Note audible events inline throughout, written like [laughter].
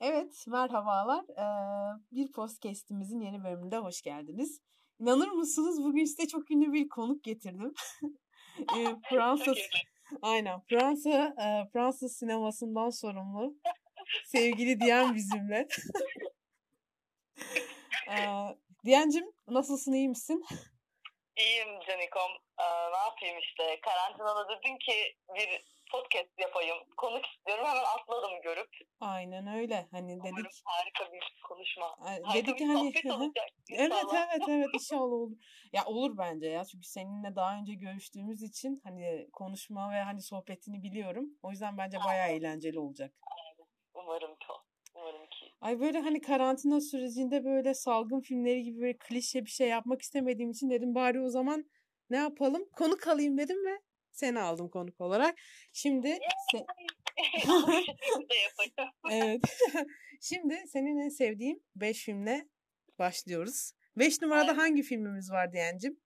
Evet, merhabalar. Ee, bir podcast'imizin yeni bölümünde hoş geldiniz. İnanır mısınız bugün size çok ünlü bir konuk getirdim. [laughs] ee, Fransız, aynen Fransa, e, Fransız sinemasından sorumlu sevgili Diyen bizimle. [laughs] ee, Diyencim nasılsın, iyi misin? İyiyim Canikom. Ee, ne yapayım işte. Karantinada dedin ki bir podcast yapayım. Konuk istiyorum. Hemen atladım görüp. Aynen öyle. Hani dedik. Umarım harika bir konuşma. Harika dedik bir hani. olacak. evet evet evet inşallah olur. Ya olur bence ya. Çünkü seninle daha önce görüştüğümüz için hani konuşma ve hani sohbetini biliyorum. O yüzden bence bayağı eğlenceli olacak. Umarım ki. Umarım ki. Ay böyle hani karantina sürecinde böyle salgın filmleri gibi böyle klişe bir şey yapmak istemediğim için dedim bari o zaman ne yapalım? Konuk alayım dedim ve seni aldım konuk olarak. Şimdi se- [laughs] [laughs] evet. [laughs] Şimdi senin en sevdiğin 5 filmle başlıyoruz. 5 numarada Aynen. hangi filmimiz var Diyencim?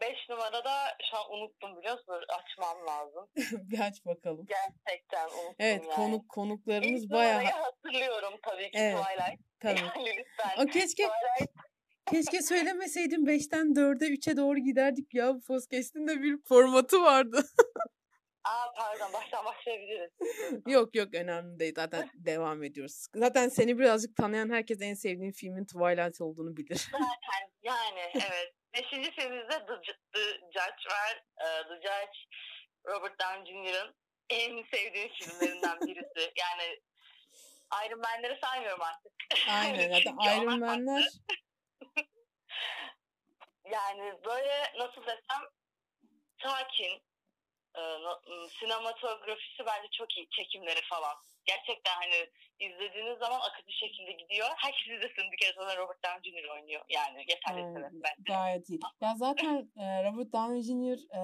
5 numarada şu an unuttum biliyor musun? Açmam lazım. bir aç bakalım. Gerçekten unuttum Evet yani. konuk konuklarımız İlk bayağı hatırlıyorum tabii ki Evet. Twilight. tabii. Yani lütfen. O keşke Twilight keşke söylemeseydim 5'ten 4'e 3'e doğru giderdik ya. Bu podcast'in de bir formatı vardı. Aa pardon baştan başlayabiliriz. [laughs] yok yok önemli değil. Zaten [laughs] devam ediyoruz. Zaten seni birazcık tanıyan herkes en sevdiğin filmin Twilight olduğunu bilir. Zaten [laughs] yani evet. Beşinci filmimizde The, The Judge var. Ee, The Judge Robert Downey Jr.'ın en sevdiğim filmlerinden birisi. Yani Iron Man'leri saymıyorum artık. Aynen. Zaten Iron Man'ler Yani böyle nasıl desem sakin, e, sinematografisi bence çok iyi, çekimleri falan. Gerçekten hani izlediğiniz zaman akıcı şekilde gidiyor. Herkes izlesin bir kere sonra Robert Downey Jr. oynuyor. Yani yeterli Evet, sebep bence. gayet iyi. Ya zaten e, Robert Downey Jr. e,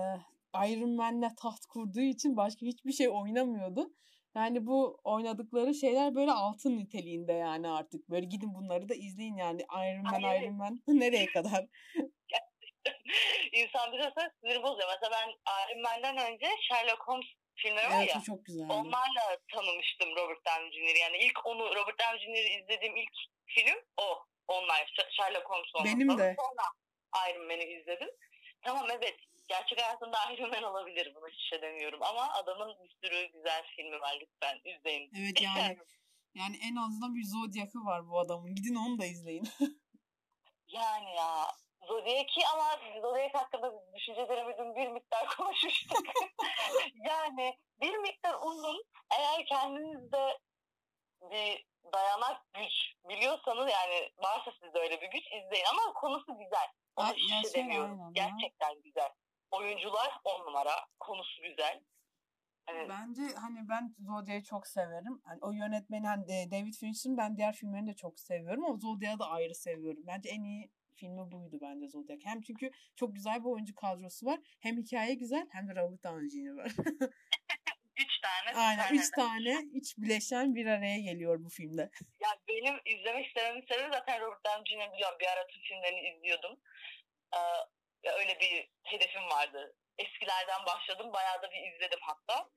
Iron Man'le taht kurduğu için başka hiçbir şey oynamıyordu. Yani bu oynadıkları şeyler böyle altın niteliğinde yani artık. Böyle gidin bunları da izleyin yani. Iron Man, Ay, evet. Iron Man [laughs] nereye kadar? İnsan bir sonra sinir bozuyor. Mesela ben Iron Man'den önce Sherlock Holmes filmleri var ya. çok güzeldi. Onlarla tanımıştım Robert Downey Jr. Yani ilk onu Robert Downey Jr. izlediğim ilk film o. Onlar. Sh- Sherlock Holmes olması Benim de. Sonra Iron Man'i izledim. Tamam evet. Gerçek hayatında Iron Man olabilir. Buna hiç şey demiyorum. Ama adamın bir sürü güzel filmi var. Lütfen izleyin. Evet yani [laughs] yani en azından bir Zodiac'ı var bu adamın. Gidin onu da izleyin. [laughs] Yani ya Zodiac'i ama Zodiac hakkında düşüncelerimi dün bir miktar [laughs] konuşmuştuk. yani bir miktar uzun. Eğer kendinizde bir dayanak güç biliyorsanız yani varsa sizde öyle bir güç izleyin ama konusu güzel. Hiçbir ya şey demiyorum. aynen ya. Gerçekten güzel. Oyuncular on numara. Konusu güzel. Hani Bence hani ben Zodiac'ı çok severim. Hani o yönetmeni hani David Fincher'ın ben diğer filmlerini de çok seviyorum ama Zodiac'ı da ayrı seviyorum. Bence en iyi filmi buydu bence Zodiac. Hem çünkü çok güzel bir oyuncu kadrosu var. Hem hikaye güzel hem de Robert Downey Jr. var. [laughs] üç tane. Aynen. tane Üç tane üç bileşen bir araya geliyor bu filmde. Ya benim izlemek istememin sebebi zaten Robert Downey Jr. biliyorum. Bir ara tüm filmlerini izliyordum. Ee, ya öyle bir hedefim vardı. Eskilerden başladım. Bayağı da bir izledim hatta.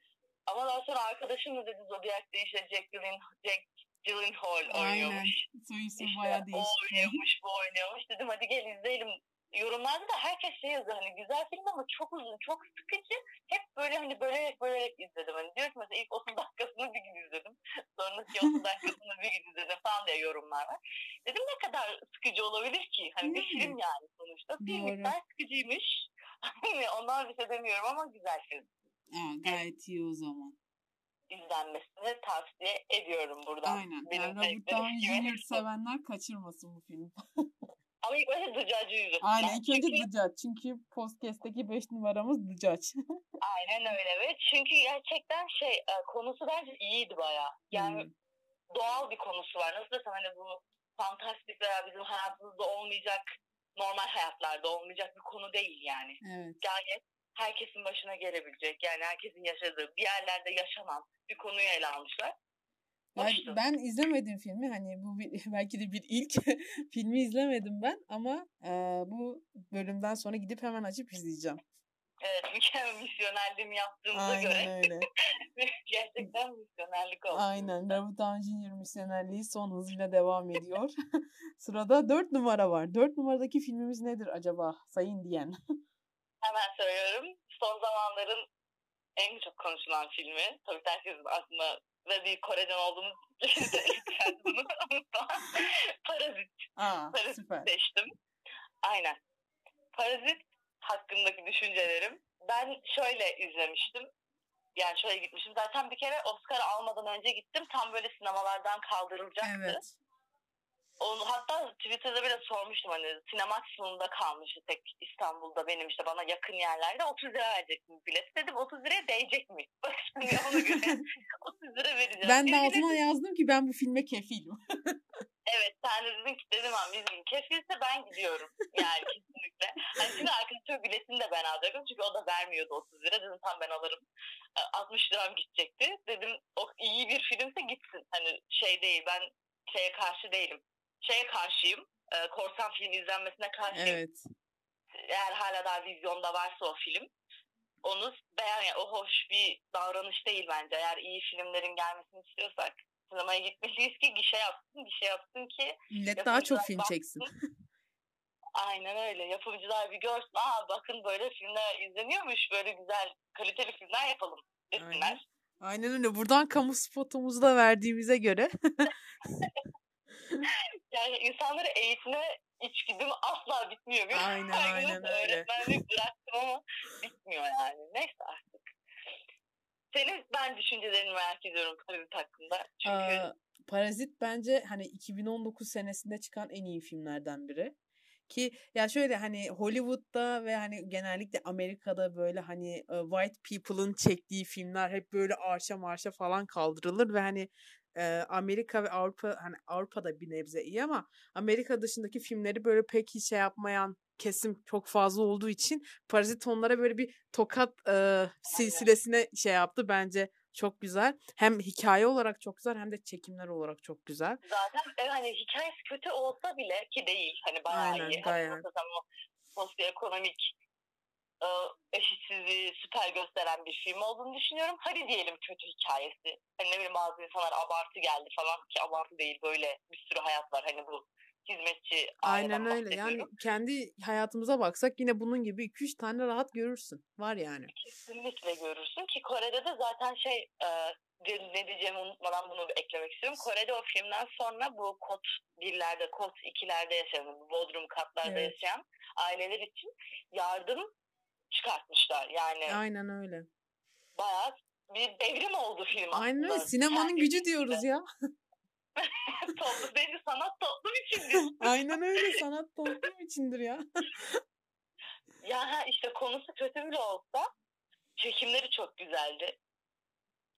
Ama daha sonra arkadaşım da dedi Zodiac'te işte Jack, Gyllen, Jack Gyllenhaal Aynen. oynuyormuş. Soy isim İşte bayağı o değişik. oynuyormuş, bu oynuyormuş. Dedim hadi gel izleyelim. Yorumlarda da herkes şey yazıyor hani güzel film ama çok uzun, çok sıkıcı. Hep böyle hani bölerek bölerek izledim. Hani diyor ki mesela ilk 30 [laughs] dakikasını bir gün izledim. Sonraki 30 [laughs] dakikasını bir gün izledim falan diye yorumlar var. Dedim ne kadar sıkıcı olabilir ki? Hani bir Yani. film yani sonuçta. Bir miktar sıkıcıymış. [laughs] Hani ondan bir şey demiyorum ama güzel film. Aa, gayet iyi o zaman. İzlenmesini tavsiye ediyorum buradan. Aynen. Benim Yani Robert Downey. Jr. sevenler kaçırmasın bu filmi. Ama ilk başta Dıcacı yüzü. Aynen. İlk önce Çünkü- Judge. Çünkü podcast'teki 5 numaramız Judge. [laughs] Aynen öyle evet. Çünkü gerçekten şey e, konusu bence iyiydi bayağı. Yani Hmm. doğal bir konusu var. Nasıl desem hani bu fantastik veya bizim hayatımızda olmayacak, normal hayatlarda olmayacak bir konu değil yani. Evet. Gayet herkesin başına gelebilecek yani herkesin yaşadığı bir yerlerde yaşanan bir konuyu ele almışlar. Hoştu. ben izlemedim filmi. Hani bu bir, [laughs] belki de bir ilk [laughs] filmi izlemedim ben ama e, bu bölümden sonra gidip hemen açıp izleyeceğim. Evet, mükemmel misyonerliğimi yaptığımıza Aynen göre öyle. [laughs] gerçekten misyonerlik oldu. Aynen. Robert Downey Jr. misyonerliği son hızıyla devam ediyor. Sırada dört numara var. Dört numaradaki filmimiz nedir acaba sayın diyen? Hemen söylüyorum. Son zamanların en çok konuşulan filmi. Tabii herkesin aslında ve bir Kore'den olduğumuz için bunu. [laughs] Parazit. Aa, Parazit süper. seçtim. Aynen. Parazit hakkındaki düşüncelerim. Ben şöyle izlemiştim. Yani şöyle gitmişim. Zaten bir kere Oscar almadan önce gittim. Tam böyle sinemalardan kaldırılacaktı. Evet. Onu hatta Twitter'da bile sormuştum hani sinemaksimumda kalmıştı tek İstanbul'da benim işte bana yakın yerlerde 30 lira verecektim bilet. Dedim 30 liraya değecek mi? [laughs] Şimdi ona göre [laughs] 30 lira vereceğim. Ben de altına yazdım ki ben bu filme kefilim. [laughs] Evet sen de dedin ki dedim ama bizim kefilse ben gidiyorum. Yani kesinlikle. Hani şimdi arkadaşım biletini de ben alacaktım. Çünkü o da vermiyordu 30 lira. Dedim tamam ben alırım. E, 60 liram gidecekti. Dedim o iyi bir filmse gitsin. Hani şey değil ben şeye karşı değilim. Şeye karşıyım. E, korsan film izlenmesine karşıyım. Evet. Eğer hala daha vizyonda varsa o film. Onu beğen, yani o hoş bir davranış değil bence. Eğer iyi filmlerin gelmesini istiyorsak sinemaya gitmeliyiz ki gişe yapsın, gişe yapsın ki Millet daha çok film baksın. çeksin. [laughs] Aynen öyle. Yapımcılar bir görsün. Aa bakın böyle filmler izleniyormuş. Böyle güzel kaliteli filmler yapalım Aynen. desinler. Aynen öyle. Buradan kamu spotumuzu da verdiğimize göre. [laughs] [laughs] Yani insanları eğitme içgüdüm asla bitmiyor. Benim Aynen, aynen öyle. Öğretmenlik bıraktım ama bitmiyor yani. Neyse artık. Senin ben düşüncelerini merak ediyorum Parazit hakkında. Çünkü Aa, Parazit bence hani 2019 senesinde çıkan en iyi filmlerden biri. Ki ya şöyle hani Hollywood'da ve hani genellikle Amerika'da böyle hani e, white people'ın çektiği filmler hep böyle arşa marşa falan kaldırılır ve hani e, Amerika ve Avrupa hani Avrupa'da bir nebze iyi ama Amerika dışındaki filmleri böyle pek hiç şey yapmayan kesim çok fazla olduğu için Parazit onlara böyle bir tokat e, silsilesine şey yaptı bence çok güzel. Hem hikaye olarak çok güzel hem de çekimler olarak çok güzel. zaten e, hani hikayesi kötü olsa bile ki değil. Hani bayağı Aynen, iyi. bayağı. Hani o sosyoekonomik e, eşitsizliği süper gösteren bir film olduğunu düşünüyorum. Hadi diyelim kötü hikayesi. Hani ne bileyim bazı insanlar abartı geldi falan ki abartı değil böyle bir sürü hayat var. Hani bu hizmetçi Aynen öyle. Yani kendi hayatımıza baksak yine bunun gibi 2-3 tane rahat görürsün. Var yani. Kesinlikle görürsün ki Kore'de de zaten şey e, ne diyeceğimi unutmadan bunu eklemek istiyorum. Kore'de o filmden sonra bu kod birlerde, kod ikilerde yaşayan, bodrum katlarda Evet. yaşayan aileler için yardım çıkartmışlar. Yani Aynen öyle. bayağı bir devrim oldu film Aynen öyle. aslında. Sinemanın Kendi gücü diyoruz ya. [laughs] Toplum, bence sanat toplum içindir. [laughs] Aynen öyle. Sanat toplum içindir ya. [laughs] ya ha, işte konusu kötü bile olsa çekimleri çok güzeldi.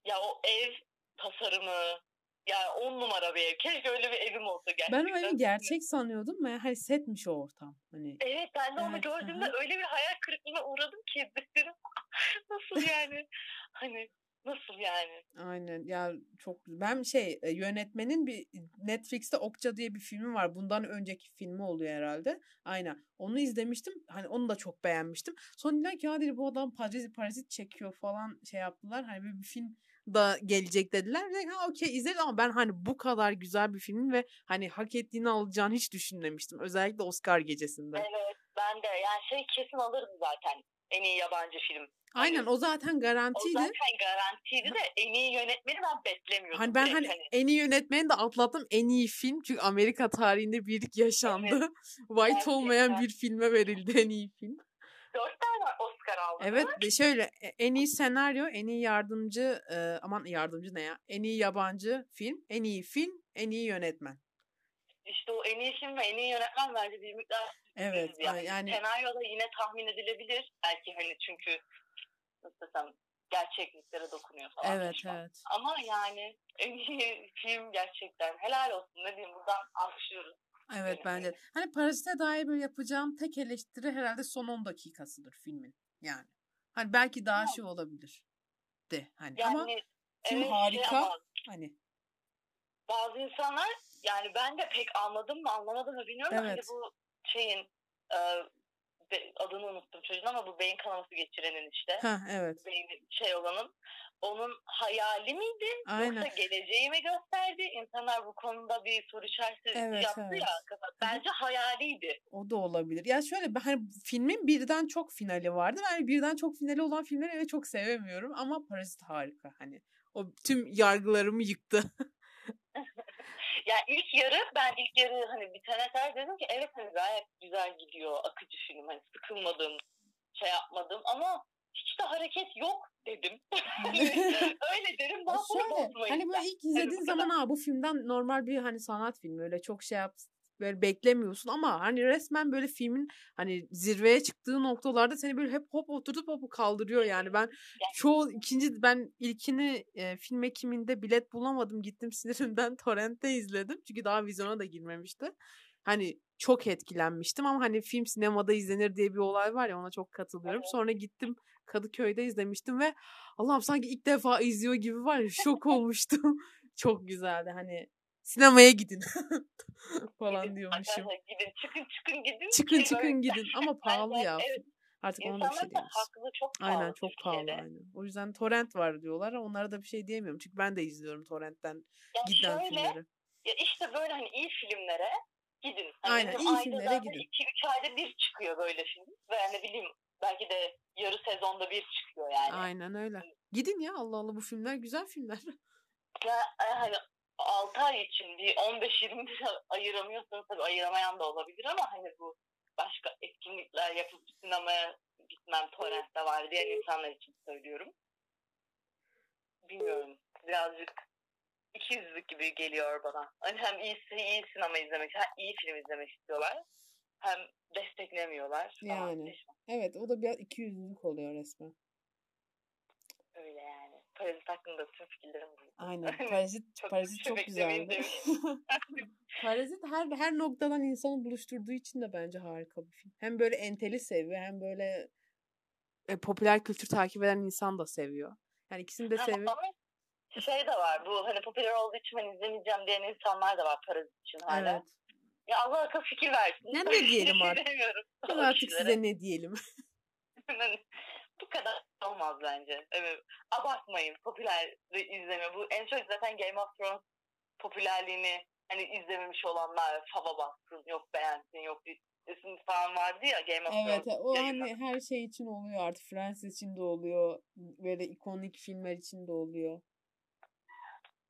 Ya o ev tasarımı ya on numara bir ev. Keşke öyle bir evim olsa gerçekten. Ben o evi gerçek sanıyordum ve hani setmiş o ortam. Hani Evet ben de onu Evet, gördüğümde aha. öyle bir hayal kırıklığına uğradım ki dedim [laughs] nasıl yani hani nasıl yani Aynen ya çok ben şey e, yönetmenin bir Netflix'te Okça diye bir filmi var. Bundan önceki filmi oluyor herhalde. Aynen. Onu izlemiştim. Hani onu da çok beğenmiştim. Sonra dediler ki dedi bu adam parazit, parazit çekiyor falan şey yaptılar. Hani böyle bir film da gelecek dediler. Ve ha okey izledim ama ben hani bu kadar güzel bir film ve hani hak ettiğini alacağını hiç düşünmemiştim. Özellikle Oscar gecesinde. evet ben de yani şey kesin alırdı zaten en iyi yabancı film. Aynen o zaten O garantiydi. zaten garantiydi de en iyi yönetmeni ben beklemiyordum. Hani ben direkt hani en iyi yönetmeni de atlattım. En iyi film çünkü Amerika tarihinde bir yaşandı. [laughs] White Gerçekten. olmayan bir filme verildi en iyi film. Dört tane Oscar aldı. Evet şöyle e, en iyi senaryo, en iyi yardımcı e, aman yardımcı ne ya? En iyi yabancı film, en iyi film, en iyi yönetmen. İşte o en iyi film ve en iyi yönetmen bence bir miktar Evet yani. yani Senaryo da yine tahmin edilebilir. Belki hani çünkü nasıl desem gerçekliklere dokunuyor falan. evet saçma. evet. Ama yani en iyi film gerçekten helal olsun ne diyeyim buradan alkışlıyoruz. Evet bence. Hani Parazit'e dair böyle yapacağım tek eleştiri herhalde son 10 dakikasıdır filmin. Yani. Hani belki daha şey olabilir. De hani Yani ama film evet, harika. ama Hani bazı insanlar yani ben de pek anladım mı anlamadım mı bilmiyorum. Hani Evet. bu şeyin e, adını unuttum çocuğun ama bu beyin kanaması geçirenin işte. Ha evet. Beyin şey olanın. Onun hayali miydi? Aynen. Yoksa geleceği mi gösterdi? İnsanlar bu konuda bir soru işareti Evet, yaptı evet. ya. Bence hayaliydi. O da olabilir. Ya şöyle hani filmin birden çok finali vardı. Ben birden çok finali olan filmleri evet çok sevemiyorum ama Parazit harika hani. O tüm yargılarımı yıktı. [laughs] Ya ilk yarı ben ilk yarı hani bitene kadar dedim ki evet hani gayet güzel gidiyor akıcı film hani sıkılmadım şey yapmadım ama hiç de hareket yok dedim. [laughs] [laughs] Öyle derim Şöyle bozmayın. hani böyle ilk izlediğin zaman ha bu filmden normal bir hani sanat filmi öyle çok şey yap böyle beklemiyorsun. Ama hani resmen böyle filmin hani zirveye çıktığı noktalarda seni böyle hep hop oturtup hop kaldırıyor yani. Ben çoğu ikinci ben ilkini e, film ekiminde bilet bulamadım. Gittim sinirimden [laughs] torrentte izledim. Çünkü daha vizyona da girmemişti hani çok etkilenmiştim ama hani film sinemada izlenir diye bir olay var ya ona çok katılıyorum sonra gittim Kadıköy'de izlemiştim ve Allah'ım sanki ilk defa izliyor gibi var ya şok [laughs] olmuştum çok güzeldi hani sinemaya gidin [laughs] falan Gidin, diyormuşum. gidin çıkın çıkın gidin. Çıkın ki çıkın gidin ama [laughs] pahalı Aynen, ya. Evet, Artık ona da bir şey haklı çok pahalı. Aynen çok pahalı aynen. O yüzden torrent var diyorlar. Onlara da bir şey diyemiyorum. Çünkü ben de izliyorum torrentten Ya giden şöyle, filmleri. Ya işte böyle hani iyi filmlere gidin. Hani Aynen, iyi ayda filmlere zaten gidin. 2-3 ayda bir çıkıyor böyle film. Ve ne bileyim belki de yarı sezonda bir çıkıyor yani. Aynen öyle. Gidin ya Allah Allah bu filmler güzel filmler. [laughs] Ya e, hani 6 ay için bir 15-20 [laughs] ayıramıyorsanız tabii ayıramayan da olabilir ama hani bu başka etkinlikler yapıp sinemaya gitmem torrentte var diyen insanlar için söylüyorum. Bilmiyorum. Birazcık ikiyüzlülük gibi geliyor bana. Hani hem iyi, iyi sinema izlemek, hem iyi film izlemek istiyorlar. Hem desteklemiyorlar. Yani. Evet o da biraz ikiyüzlülük oluyor resmen. Öyle yani. Parazit hakkında tüm fikirlerim bu. Aynen. [laughs] Parazit Çok Parazit çok güzeldi. [laughs] Parazit her her noktadan insanı buluşturduğu için de bence harika bir film. Hem böyle enteli seviyor hem böyle e, popüler kültür takip eden insan da seviyor. Yani ikisini de seviyor. Ama şey de var bu hani popüler olduğu için ben izlemeyeceğim diyen insanlar da var parazit için hala. Evet. Ya Allah akıl fikir versin. Ne ne diyelim şey artık? demiyorum Biz o artık size ne diyelim? [laughs] [laughs] bu kadar olmaz bence. Evet, abartmayın popüler izleme. Bu en çok zaten Game of Thrones popülerliğini hani izlememiş olanlar fava baksın, yok beğensin, yok isim falan vardı ya Game of Evet Thrones. o yayını. hani her şey için oluyor artık. Francis için de oluyor. Böyle ikonik filmler için de oluyor.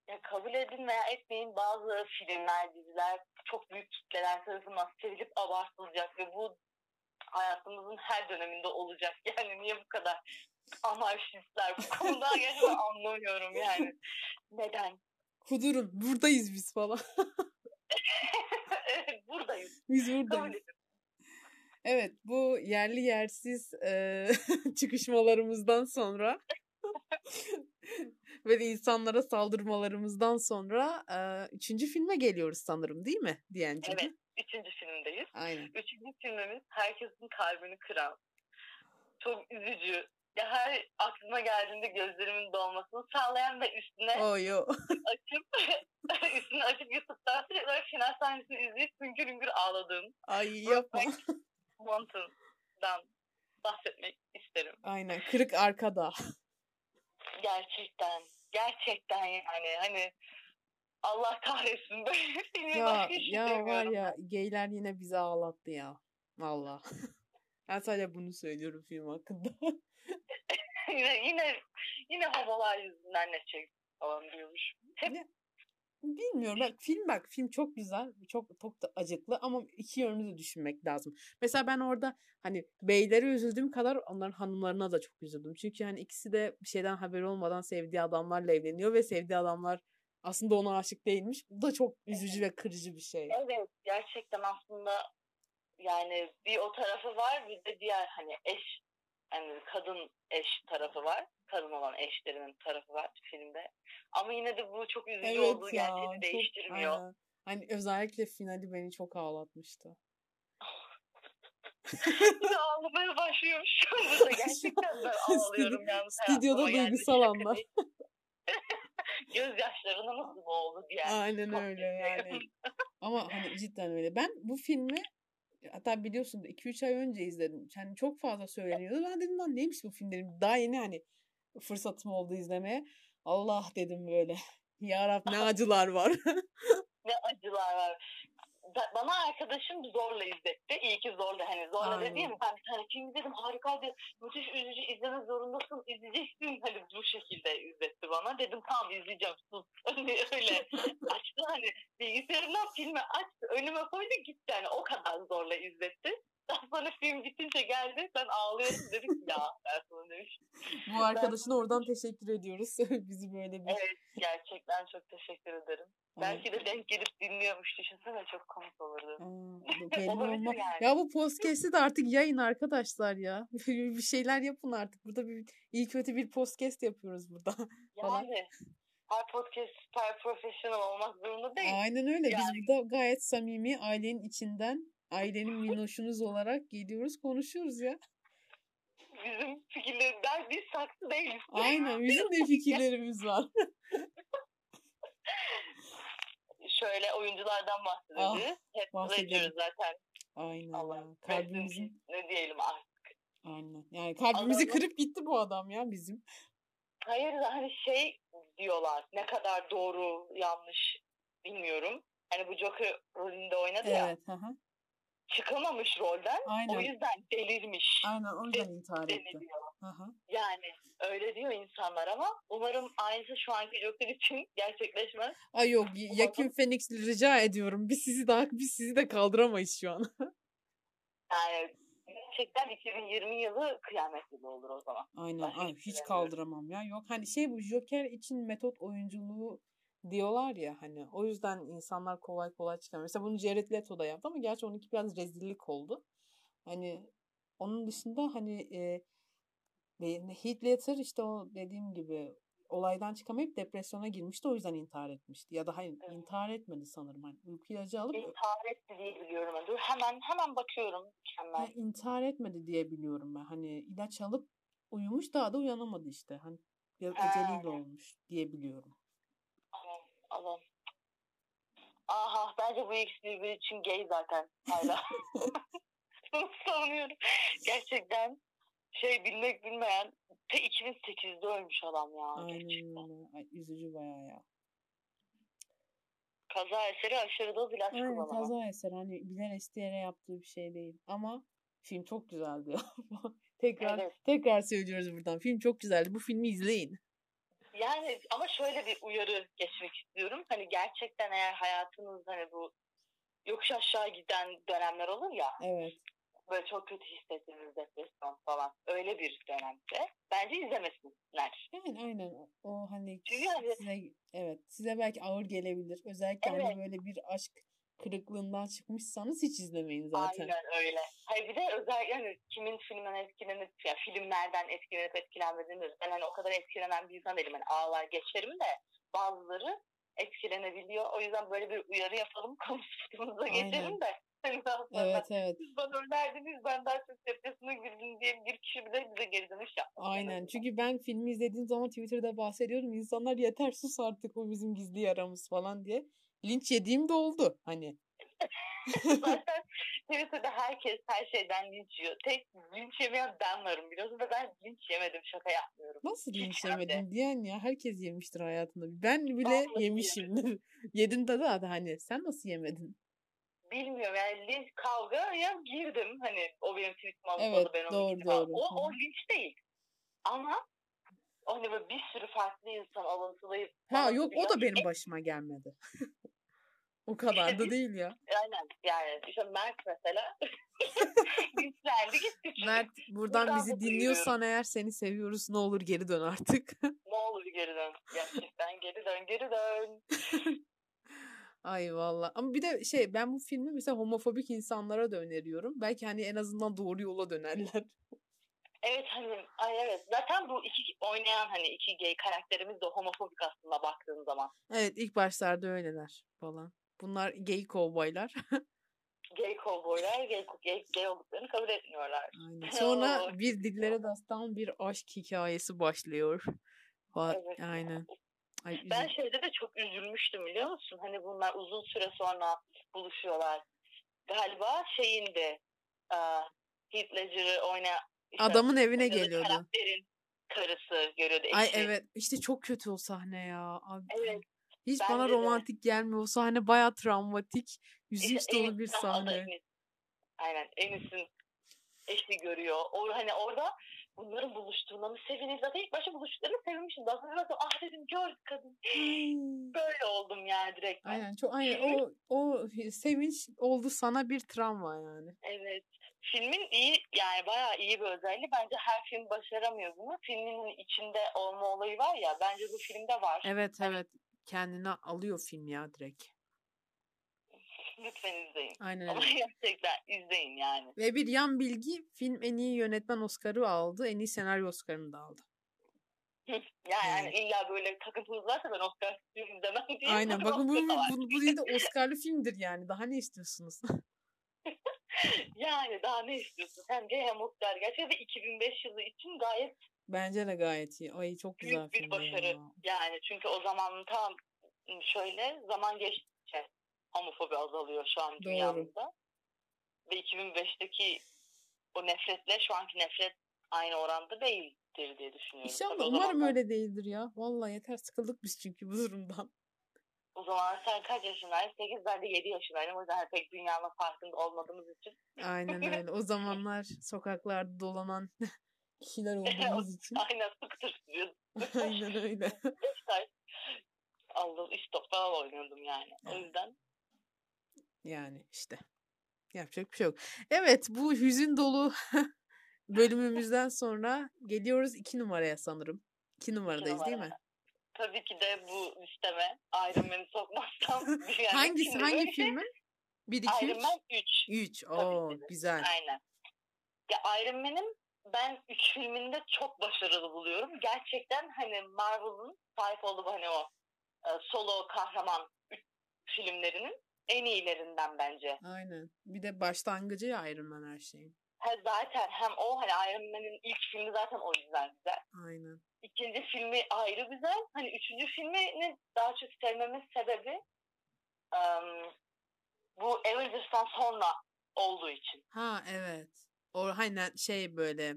Ya kabul edin veya etmeyin bazı filmler, diziler çok büyük kitleler tarafından sevilip abartılacak ve bu hayatımızın her döneminde olacak. [laughs] Yani niye bu kadar anarşistler bu konuda [laughs] gerçekten anlamıyorum yani. Neden? Kudurun buradayız biz falan. [laughs] evet buradayız. biz buradayız. Evet bu yerli yersiz e, çıkışmalarımızdan sonra ve insanlara saldırmalarımızdan sonra e, üçüncü filme geliyoruz sanırım değil mi Diyenciğim? Evet. Üçüncü filmdeyiz. Aynen. Üçüncü filmimiz herkesin kalbini kıran. Çok üzücü. Ya her aklıma geldiğinde gözlerimin dolmasını sağlayan ve üstüne Oh yo. [laughs] açıp [laughs] üstünü açıp YouTube'dan sürekli olarak final sahnesini izleyip hüngür hüngür ağladığım Ay yapma. Mountain'dan bahsetmek isterim. Aynen kırık arkada. Gerçekten. Gerçekten yani. Hani Allah kahretsin böyle filmi Ya başka ya var ya geyler yine bizi ağlattı ya. Valla. [laughs] ben sadece bunu söylüyorum film hakkında. [laughs] yine, yine, yine havalar yüzünden ne çek falan diyormuş. Hep Bilmiyorum. Bak, film bak film çok güzel. Çok çok da acıklı ama iki yönünü de düşünmek lazım. Mesela ben orada hani beylere üzüldüğüm kadar onların hanımlarına da çok üzüldüm. Çünkü hani ikisi de bir şeyden haberi olmadan sevdiği adamlarla evleniyor ve sevdiği adamlar aslında ona aşık değilmiş. Bu da çok üzücü ve kırıcı bir şey. Evet gerçekten aslında yani bir o tarafı var bir de diğer hani eş yani kadın eş tarafı var. Kadın olan eşlerinin tarafı var filmde. Ama yine de bu çok üzücü olduğu gerçeğini çok- değiştirmiyor. aynen. Hani özellikle finali beni çok ağlatmıştı. [laughs] Ağlamaya başlıyormuş. Burada gerçekten ben [laughs] ağlıyorum yalnız. Stüdyoda duygusal anlar. [laughs] Gözyaşlarına nasıl boğuldu diye. Aynen öyle yani. Ama hani cidden öyle. Ben bu filmi hatta biliyorsun da 2-3 ay önce izledim. Yani çok fazla söyleniyordu. Ben dedim lan neymiş bu film dedim. Daha yeni hani fırsatım oldu izlemeye. Allah dedim böyle. [laughs] Ya Rab ne acılar var. [laughs] ne acılar var bana arkadaşım zorla izletti. İyi ki zorla hani zorla Aynen. dediğim ben bir tane film izledim harikaydı. Müthiş üzücü izleme zorundasın izleyeceksin. Hani bu şekilde izletti bana. Dedim tamam izleyeceğim sus. [laughs] Hani öyle açtı hani bilgisayarından filmi açtı önüme koydu gitti yani o kadar zorla izletti. Daha sonra film bitince geldi ben ağlıyorum dedim ya ben sana demiş. [laughs] Bu arkadaşına oradan teşekkür ediyoruz. [laughs] Bizi böyle bir... Evet gerçekten çok teşekkür ederim. Belki de denk gelip dinliyormuş düşünsene çok komik olurdu. Aa, [laughs] olma. yani. Ya bu podcast'i de artık yayın arkadaşlar ya. [laughs] bir şeyler yapın artık. Burada bir iyi kötü bir podcast yapıyoruz burada. [laughs] Yani her podcast süper profesyonel olmak zorunda değil. Aynen öyle. Yani. Biz burada gayet samimi ailenin içinden ailenin minnoşunuz olarak geliyoruz konuşuyoruz ya. Bizim fikirlerimden biz saksı değiliz. Aynen bizim de fikirlerimiz var. Şöyle oyunculardan bahsedeceğiz. Ah, Hep bahsediyoruz zaten. Aynen. Allah. Kalbimizin... Ne diyelim artık. Aynen. Yani kalbimizi Adamın... kırıp gitti bu adam ya bizim. Hayır hani şey diyorlar ne kadar doğru yanlış bilmiyorum. Hani bu Joker rolünde oynadı evet, ya. Evet. Çıkamamış rolden. Aynen. O yüzden delirmiş. Aynen o yüzden intihar etti. Yani öyle diyor insanlar ama umarım aynısı şu anki Joker için gerçekleşmez. Ay yok Yakin Phoenix rica ediyorum. Biz sizi daha biz sizi de kaldıramayız şu an. [laughs] yani gerçekten 2020 yılı kıyamet gibi olur o zaman. Aynen. Ay, hiç kaldıramam ya. Yok hani şey bu Joker için metot oyunculuğu diyorlar ya hani o yüzden insanlar kolay kolay çıkamıyor. Mesela bunu Jared Leto da yaptı ama gerçi onunki biraz rezillik oldu. Hani onun dışında hani e, Heath Ledger işte o dediğim gibi olaydan çıkamayıp depresyona girmişti o yüzden intihar etmişti. Ya da hayır evet. intihar etmedi sanırım. Hani uyku ilacı alıp intihar etti diye biliyorum. Dur hemen hemen bakıyorum. Hemen. Yani intihar etmedi diye biliyorum ben. Hani ilaç alıp uyumuş daha da uyanamadı işte. Hani biraz eceliyle olmuş diye biliyorum. Aman aman. Aha bence bu ikisi birbiri için gay zaten hala. [laughs] [laughs] Savunuyorum. Gerçekten şey bilmek bilmeyen te 2008'de ölmüş adam ya. Aynen öyle. Ay, üzücü bayağı ya. Kaza eseri aşırı da ilaç Aynen, kullanama. Kaza eseri hani bilen isteyerek yaptığı bir şey değil. Ama film çok güzeldi ya. [laughs] tekrar evet. tekrar söylüyoruz buradan. Film çok güzeldi. Bu filmi izleyin. Yani ama şöyle bir uyarı geçmek istiyorum. Hani gerçekten eğer hayatınız hani bu yokuş aşağı giden dönemler olur ya. Evet böyle çok kötü hissettiğiniz depresyon falan öyle bir dönemde bence izlemesinler. Yani aynen o hani Çünkü hani, size evet size belki ağır gelebilir. Özellikle hani evet. hani böyle bir aşk kırıklığından çıkmışsanız hiç izlemeyin zaten. Aynen öyle. Hayır bir de özellikle hani kimin filmden etkilenip ya filmlerden etkilenip etkilenmediğini ben hani o kadar etkilenen bir insan değilim. Hani ağlar geçerim de bazıları etkilenebiliyor. O yüzden böyle bir uyarı yapalım [laughs] konuştuğumuzda geçelim de Evet evet. Siz bana önerdiniz ben daha çok depresyona girdim diye bir kişi bile bize geri dönüş yaptı. Aynen çünkü ben filmi izlediğim zaman Twitter'da bahsediyorum. İnsanlar yeter sus artık o bizim gizli yaramız falan diye. Linç yediğim de oldu hani. [laughs] Zaten [laughs] Twitter'da herkes her şeyden linç yiyor. Tek linç yemeyen ben varım biliyorsun da ben linç yemedim şaka yapmıyorum. Nasıl linç yemedin diyen ya herkes yemiştir hayatında. Ben bile Vallahi yemişimdir. [laughs] Yedin de da hani sen nasıl yemedin? Bilmiyorum yani linç kavgaya girdim. Hani o benim tweetim alınmadı evet, ben onu doğru, doğru. O, o linç değil. Ama hani böyle bir sürü farklı insan alıntılayıp Ha yok o da benim başıma gelmedi. [laughs] o kadar işte da değil ya. Aynen yani işte Mert mesela [laughs] linçlendi gitti. Mert buradan, buradan bizi dinliyorsan eğer seni seviyoruz ne olur geri dön artık. ne olur geri dön. Gerçekten geri dön geri dön. [laughs] Ay valla. Ama bir de şey ben bu filmi mesela homofobik insanlara da öneriyorum. Belki hani en azından doğru yola dönerler. Evet hani ay evet zaten bu iki oynayan hani iki gay karakterimiz de homofobik aslında baktığın zaman. Evet ilk başlarda öyleler falan. Bunlar gay kovboylar. [laughs] gay kovboylar gay, gay, gay olduklarını kabul etmiyorlar. Aynen. [laughs] Sonra bir dillere dastan bir aşk hikayesi başlıyor. Evet. Aynen. Ay, ben şeyde de çok üzülmüştüm biliyor musun? Hani bunlar uzun süre sonra buluşuyorlar. galiba şeyindi e, Heath Ledger'ı oynayan Adamın evine geliyordu. Karakterin karısı görüyordu. Ay evet işte çok kötü o sahne ya. Abi, Evet. Hiç bence bana de. romantik gelmiyor. O sahne baya travmatik. Üzünç İşte dolu bir sahne. Aynen Enis'in eşi görüyor. O hani orada bunların buluştuğuna mı sevinir? Zaten ilk başta buluştuklarına sevinmişim. Daha sonra dedim, ah dedim gördük kadın. Böyle oldum yani direkt. Aynen çok aynen o o sevinç oldu sana bir travma yani. Evet. Filmin iyi yani bayağı iyi bir özelliği. Bence her film başaramıyor bunu. Filmin içinde olma olayı var ya bence bu filmde var. Evet evet kendine alıyor film ya direkt. Lütfen izleyin. Aynen Ama öyle. [laughs] gerçekten izleyin yani. Ve bir yan bilgi film en iyi yönetmen Oscar'ı aldı. En iyi senaryo Oscar'ını da aldı. [laughs] Yani Evet. hani illa böyle takıntınız varsa ben Oscar filmi izlemem diye. Aynen [laughs] bakın bu, bu, bu değil de Oscar'lı filmdir yani. Daha ne istiyorsunuz? Yani daha ne istiyorsun? Hem de hem Oscar. Gerçekten de 2005 yılı için gayet Bence de gayet iyi. Ay çok güzel büyük bir başarı. ya. Yani çünkü o zaman tam şöyle zaman geçtikçe homofobi azalıyor şu an dünyamızda. Ve 2005'teki o nefretle şu anki nefret aynı oranda değildir diye düşünüyorum. İnşallah Tabii umarım zamanlar- öyle değildir ya. Vallahi yeter sıkıldık biz çünkü bu durumdan. O zaman sen kaç yaşındaydın? 8 ben de 7 yaşındaydım. O yüzden pek dünyanın farkında olmadığımız için. Aynen [laughs] öyle. O zamanlar sokaklarda dolanan [laughs] kişiler [laughs] olduğumuz için. Aynen diyoruz. Aynen öyle. Beşiktaş. Allah istop falan oynuyordum yani. O yüzden Yani işte. Yapacak bir şey yok. Evet bu hüzün dolu [laughs] bölümümüzden sonra geliyoruz iki numaraya sanırım. İki numaradayız değil mi? tabii ki de bu listeme Iron Man'i sokmazsam [laughs] yani Hangisi şimdi hangi filmi? 1 2 Iron 3. Man 3. 3. Tabii Oo güzel. Aynen. Ya Iron Man'in ben 3 filminde çok başarılı buluyorum. Gerçekten hani Marvel'ın sahip olduğu hani o e, solo kahraman filmlerinin en iyilerinden bence. Aynen. Bir de başlangıcı ya Iron Man her şeyin. Ha, zaten hem o hani Iron Man'in ilk filmi zaten o yüzden güzel. Aynen. İkinci filmi ayrı güzel. Hani üçüncü filmini daha çok sevmemin sebebi em, bu Avengers'tan sonra olduğu için. Ha evet. O aynen şey böyle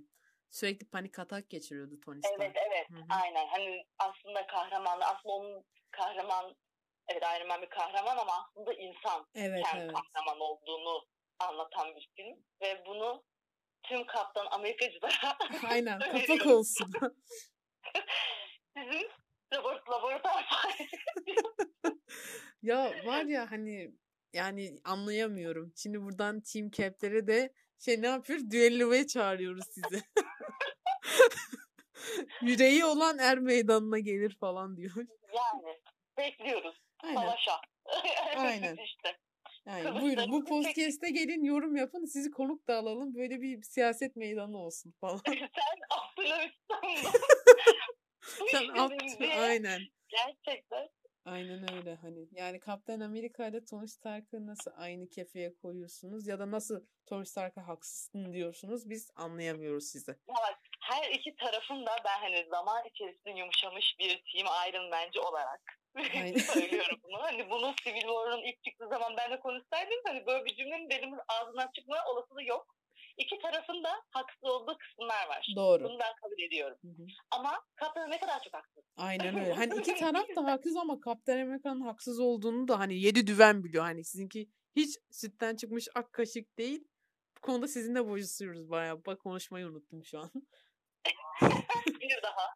sürekli panik atak geçiriyordu Tony Stark. Evet evet Hı hı. aynen. Hani aslında kahramanlı aslında onun kahraman evet Iron Man bir kahraman ama aslında insan Evet kendi evet. kahraman olduğunu anlatan bir film. Ve bunu tüm Kaptan Amerikacılara [laughs] Aynen [laughs] kapak olsun. [laughs] sizin labor- laboratuvar ya var ya hani yani anlayamıyorum. Şimdi buradan Team Cap'lere de şey ne yapıyor? Düelloya çağırıyoruz sizi. Yüreği olan er meydanına gelir falan diyor. yani bekliyoruz. Aynen. Savaşa. [laughs] Aynen. işte. Yani buyurun bu podcast'e gelin yorum yapın sizi konuk da alalım böyle bir siyaset meydanı olsun falan. [laughs] Sen Abdülhamit'ten [laughs] Sen apt aynen. Gerçekten. Aynen öyle hani. Yani Kaptan Amerika ile Tony Stark'ı nasıl aynı kefeye koyuyorsunuz ya da nasıl Tony Stark'a haksızsın diyorsunuz biz anlayamıyoruz sizi. Bak, her iki tarafın da ben hani zaman içerisinde yumuşamış bir team Iron Man'ci olarak [laughs] söylüyorum bunu. Hani bunu Civil War'un ilk çıktığı zaman ben de konuşsaydım hani böyle bir cümlenin benim ağzımdan çıkma olasılığı yok. İki tarafın da haksız olduğu kısımlar var. Doğru. Bunu ben kabul ediyorum. Hı hı. Ama Kaptan ne kadar çok haksız. Aynen öyle. [laughs] Hani iki taraf da haksız ama Kaptan Amerika'nın haksız olduğunu da hani yedi düven biliyor. Hani sizinki hiç sütten çıkmış ak kaşık değil. Bu konuda sizinle boğuşuyoruz bayağı. Bak konuşmayı unuttum şu an. [laughs] bir daha.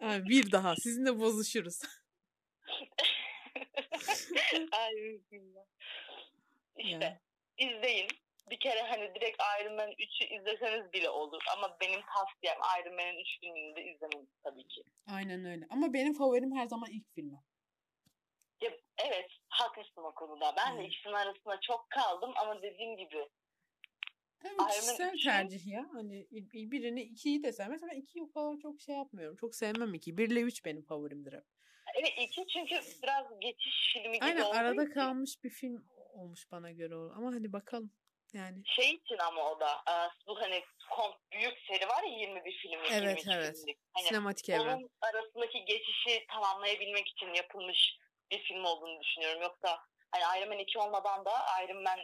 Ha, bir daha sizinle bozuşuruz. [laughs] Ay. İşte Ya. izleyin. Bir kere hani direkt Iron Man 3'ü izleseniz bile olur. Ama benim tavsiyem Iron Man'in 3 filmini de izlemeniz tabii ki. Aynen öyle. Ama benim favorim her zaman ilk filmi. Ya, evet haklısın o konuda. Ben de Evet. ikisinin arasında çok kaldım ama dediğim gibi Man kişisel üçü- tercih ya. Hani birini ikiyi de sevmez. Ben ikiyi o kadar çok şey yapmıyorum. Çok sevmem iki. Bir ile üç benim favorimdir hep. evet iki çünkü biraz geçiş filmi gibi Aynen arada için kalmış bir film olmuş bana göre. Ama hadi bakalım. Yani şey için ama o da e, bu hani büyük seri var ya 21 filmlik Evet, 22 evet. filmlik. Hani sinematik evren. onun arasındaki geçişi tamamlayabilmek için yapılmış bir film olduğunu düşünüyorum. Yoksa hani Iron Man 2 olmadan da Iron Man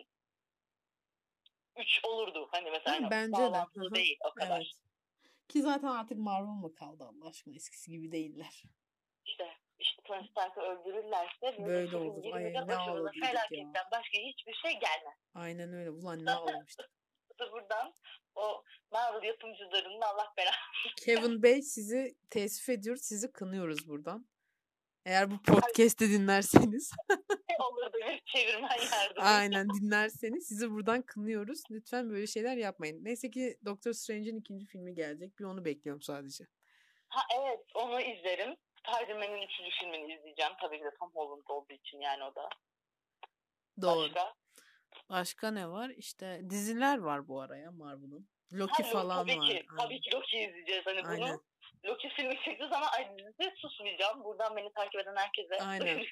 3 olurdu. Hani mesela Ha, hani bence de. değil o kadar. Evet. Ki zaten artık Marvel mı kaldı Allah aşkına eskisi gibi değiller. İşte işte Tony Stark'ı öldürürlerse Böyle olur. Ay, ne ya. felaketten başka hiçbir şey gelmez. Aynen öyle. Ulan ne ağlamıştık. [laughs] da buradan o Marvel yapımcılarının Allah belasını Kevin Bey sizi teessüf ediyoruz. Sizi kınıyoruz buradan. Eğer bu podcast'i dinlerseniz. olur da bir çevirmen yardımcı. aynen dinlerseniz sizi buradan kınıyoruz. Lütfen böyle şeyler yapmayın. Neyse ki Doctor Strange'in ikinci filmi gelecek. Bir onu bekliyorum sadece. Ha evet onu izlerim. Spider-Man'in üçüncü filmini izleyeceğim. Tabii ki de Tom Holland olduğu için yani o da. Doğru. Başka? Başka ne var? İşte diziler var bu araya Marvel'ın. Loki Ha, falan tabii var. Ki, Aynen. tabii ki Loki izleyeceğiz. Hani Aynen. bunu Loki filmi çıktığı zaman ay dizide susmayacağım. Buradan beni takip eden herkese [laughs] Aynen.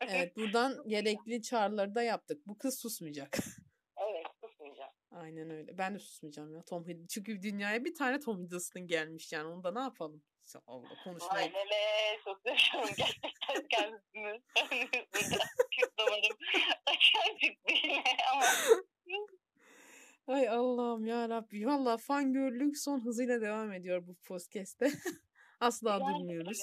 Evet buradan gerekli çağrıları da yaptık. Bu kız susmayacak. [laughs] evet susmayacağım. Aynen öyle. Ben de susmayacağım ya. Tom Hiddleston. Çünkü dünyaya bir tane Tom Hiddleston gelmiş yani. Onu da ne yapalım? Allah konuşmayı. Aynen öyle. Çok seviyorum gerçekten [laughs] kendisini. Damarım açığa çıktı yine ama Ay Allah'ım ya Rabbi. Valla fangirlük son hızıyla devam ediyor bu podcast'te. [laughs] Asla Yani, durmuyoruz.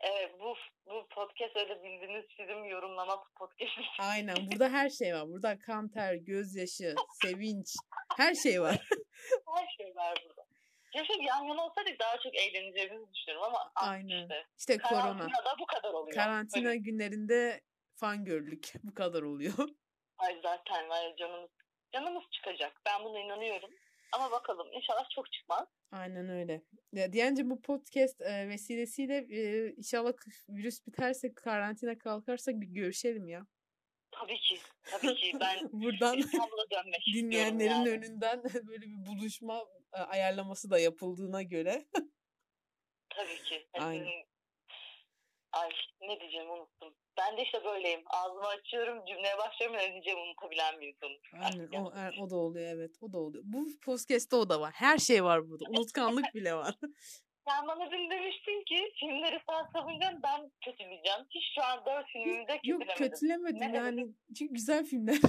evet, bu, bu podcast öyle bildiğiniz film yorumlama podcast. Aynen. Burada her şey var. Burada kan ter, gözyaşı, sevinç. Her şey var. [laughs] Her şey var burada. Keşke yan yana olsaydık daha çok eğleneceğimizi düşünüyorum ama ah Aynen. işte. İşte korona. Bu kadar oluyor. Karantina Böyle, günlerinde fangirlük. [laughs] Bu kadar oluyor. Ay zaten var canımız, canımız çıkacak. Ben buna inanıyorum. Ama bakalım inşallah çok çıkmaz. Aynen öyle. Ya diyence bu podcast e, vesilesiyle e, inşallah virüs biterse karantina kalkarsak bir görüşelim ya. Tabii ki. Tabii ki. Ben [laughs] Buradan dönmek dinleyenlerin yani. önünden [laughs] böyle bir buluşma e, ayarlaması da yapıldığına göre. Tabii ki. Aynen. Ay ne diyeceğimi unuttum. Ben de işte böyleyim. Ağzımı açıyorum, cümleye başlıyorum, ne diyeceğimi unutabilen bir insanım. Aynen o, e, o da oluyor evet o da oluyor. Bu podcast'te o da var. Her şey var burada. [laughs] Unutkanlık bile var. Sen bana dün demiştin ki filmleri sen savunacaksın ben kötüleyeceğim. Hiç şu an dört filmimi de Yok kötülemedim. kötülemedim Ne yani. Çünkü güzel filmler. [laughs]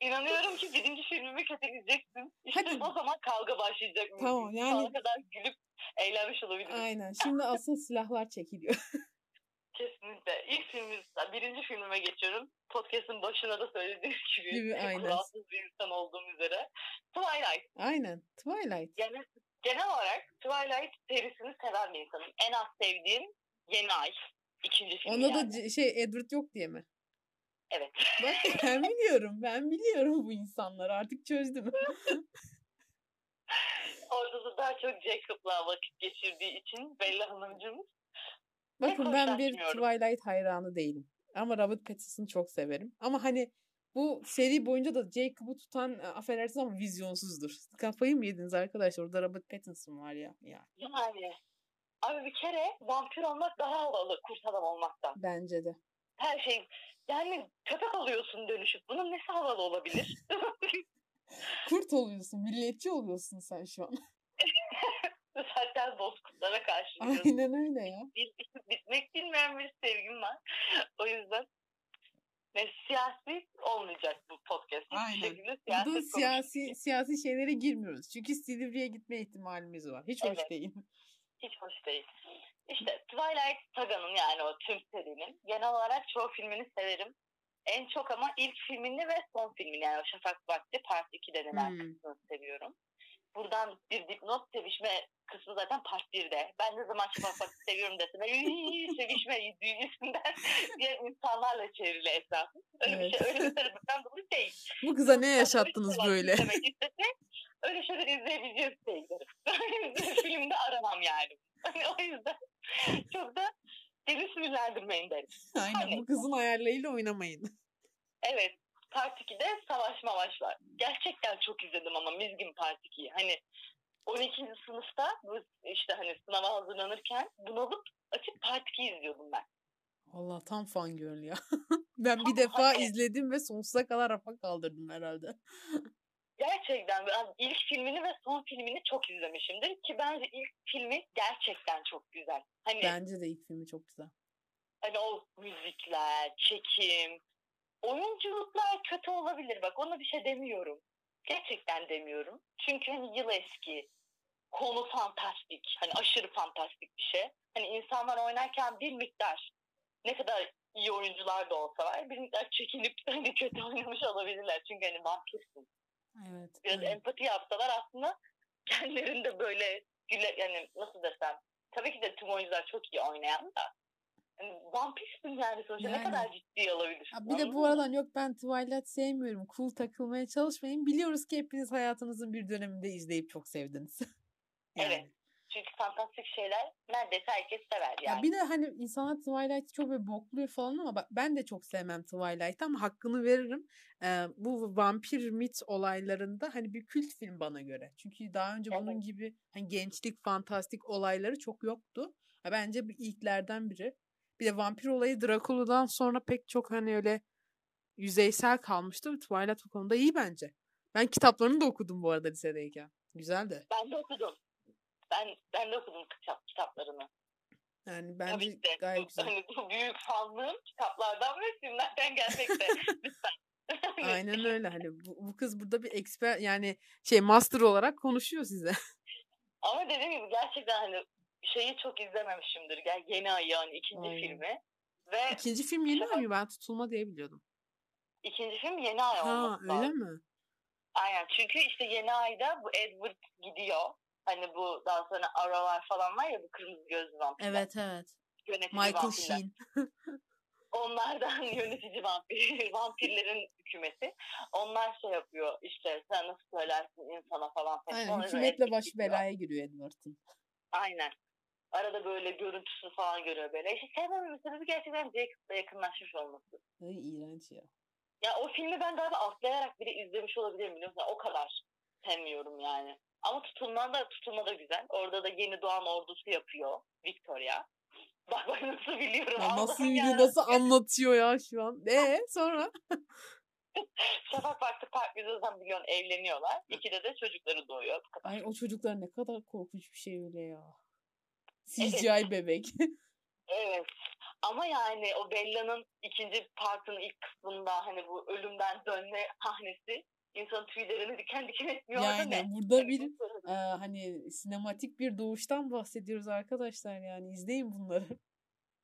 İnanıyorum ki birinci filmimi kötüleyeceksin. İşte Hadi. o zaman kavga başlayacak. Tamam, yani- Sonuna kadar gülüp eğlenmiş olabiliriz. Aynen. Şimdi asıl silahlar çekiliyor. [laughs] Kesinlikle. İlk filmimiz, birinci filmime geçiyorum. Podcast'ın başına da söylediğim [laughs] gibi. Gibi, aynen. kuralsız bir insan olduğum üzere. Twilight. Aynen. Twilight. Genel, genel olarak Twilight serisini seven bir insanım. En az sevdiğim Yeni Ay. İkinci film Onda yani. da şey Edward yok diye mi? Evet. Bak [laughs] ben biliyorum. Ben biliyorum bu insanları. Artık çözdüm. Orada da daha çok Jacob'la vakit geçirdiği için Bella Hanımcığımız. Bakın ben bir. Twilight hayranı değilim. Ama Robert Pattinson'ı çok severim. Ama hani bu seri boyunca da Jacob'u tutan e, affedersiniz ama vizyonsuzdur. Kafayı mı yediniz arkadaşlar? Orada Robert Pattinson var ya. ya. Yani abi bir kere vampir olmak daha havalı kurt adam olmaktan. Bence de. Her şey yani köpek oluyorsun dönüşüp. Bunun nesi havalı olabilir? [laughs] Kurt oluyorsun. Milliyetçi oluyorsun sen şu an. Zaten bozkurtlara karşı Aynen öyle ya. bitmek bilmeyen bir sevgim var. O yüzden ve siyasi olmayacak bu podcast. Hiçbir şekilde siyaset Burada siyasi siyasi şeylere girmiyoruz. Çünkü Silivri'ye gitme ihtimalimiz var. Hiç hoş Evet. değil. Hiç hoş değil. İşte Twilight Saga'nın yani o tüm serinin genel olarak çoğu filmini severim. En çok ama ilk filmini ve son filmini yani o Şafak Vakti Part 2 denilen Hmm. kısmını seviyorum. Buradan bir dipnot sevişme kısmı zaten Part 1'de. Ben ne zaman Vakti seviyorum desem "Iiii, sevişme düğüsünden [laughs] diye insanlarla çevrili etrafım. Öyle bir Evet. şey öyle bir sebepten dolayı değil. Bu kıza ne yaşattınız böyle? Demek istese öyle şeyler izleyebileceğiz sevgilerim. Filmde aramam yani. Hani o yüzden çok da beni sinirlendirmeyin derim. Aynen bu kızın ayarlarıyla oynamayın. Evet Part 2'de savaş mavaş var. Gerçekten çok izledim ama Mizgin Part 2'yi. Hani 12. sınıfta bu işte hani sınava hazırlanırken bunalıp açıp Part 2'yi izliyordum ben. Allah tam fangirl ya. [laughs] ben bir Tam defa hani- izledim ve sonsuza kadar rafa kaldırdım herhalde. [laughs] Gerçekten ben ilk filmini ve son filmini çok izlemişimdir ki bence ilk filmi gerçekten çok güzel. Hani Bence de ilk filmi çok güzel. hani o müzikler, çekim, oyunculuklar kötü olabilir bak ona bir şey demiyorum. Gerçekten demiyorum. Çünkü hani yıl eski. Konu fantastik. Hani aşırı fantastik bir şey. Hani insanlar oynarken bir miktar ne kadar iyi oyuncular da olsalar bir miktar çekinip [laughs] hani kötü oynamış olabilirler. Çünkü hani vampirsin. Evet. Biraz evet. empati yapsalar aslında kendilerinde böyle güle, yani nasıl desem tabii ki de tüm oyuncular çok iyi oynayan da vampirsin yani sonuçta Yani. ne kadar ciddi alabilirsin. Ha, bir de bu aradan yok ben Twilight sevmiyorum. Cool takılmaya çalışmayın. Biliyoruz ki hepiniz hayatınızın bir döneminde izleyip çok sevdiniz. [laughs] Evet. Çünkü fantastik şeyler neredeyse herkes sever Ya yani. bir de hani insanlar Twilight'ı çok böyle bokluyor falan ama ben de çok sevmem Twilight'ı ama hakkını veririm. Ee, bu vampir mit olaylarında hani bir kült film bana göre. Çünkü daha önce bunun Evet. gibi hani gençlik fantastik olayları çok yoktu. Bence bir ilklerden biri. Bir de vampir olayı Dracula'dan sonra pek çok hani öyle yüzeysel kalmıştı. Twilight bu konuda iyi bence. Ben kitaplarını da okudum bu arada lisedeyken. Güzel de. Ben de okudum. Ben ben de okudum kitap, kitaplarını. Yani ki de. gayet Bu- güzel. Hani bu büyük fanlığım kitaplardan ve filmlerden gelmekte. [laughs] Lütfen. [laughs] Aynen öyle hani bu, bu kız burada bir eksper yani şey master olarak konuşuyor size. Ama dediğim gibi gerçekten hani şeyi çok izlememişimdir. Gel yeni ay yani ikinci Aynen. filmi. Ve İkinci film yeni ay mı? Ben tutulma diye biliyordum. ikinci film yeni ay Ha olması öyle mi? Aynen çünkü işte yeni ayda bu Edward gidiyor. Hani bu daha sonra aralar falan var ya bu kırmızı gözlü vampirler. Evet evet. Yönetici Michael vampirler. Sheen. [laughs] Onlardan [laughs] yönetici vampir, vampirlerin hükümeti. Onlar şey yapıyor işte sen nasıl söylersin insana falan. Aynen hükümetle başı belaya giriyor Edward'ın. Aynen. Arada böyle görüntüsünü falan görüyor böyle. İşte sevmememin sebebi gerçekten Jacob'la yakınlaşmış olması. Ay iğrenç ya. Ya o filmi ben galiba atlayarak bile izlemiş olabilirim biliyor musun? O kadar sevmiyorum yani. Ama tutulma da, tutulma da güzel. Orada da yeni doğan ordusu yapıyor Victoria. [laughs] Bak bak nasıl biliyorum. Ya nasıl biliyor, ya. nasıl anlatıyor ya şu an. Ee sonra? [laughs] Şafak Vakti Park Müzesi'nden biliyorsun evleniyorlar. İkide de çocukları doğuyor. Bu kadar. Ay o çocuklar ne kadar korkunç bir şey öyle ya. CGI bebek. [laughs] Evet. Ama yani o Bella'nın ikinci partının ilk kısmında hani bu ölümden dönme sahnesi insanın tüylerini diken diken etmiyor. yani ne? burada bir e, hani sinematik bir doğuştan bahsediyoruz arkadaşlar yani izleyin bunları.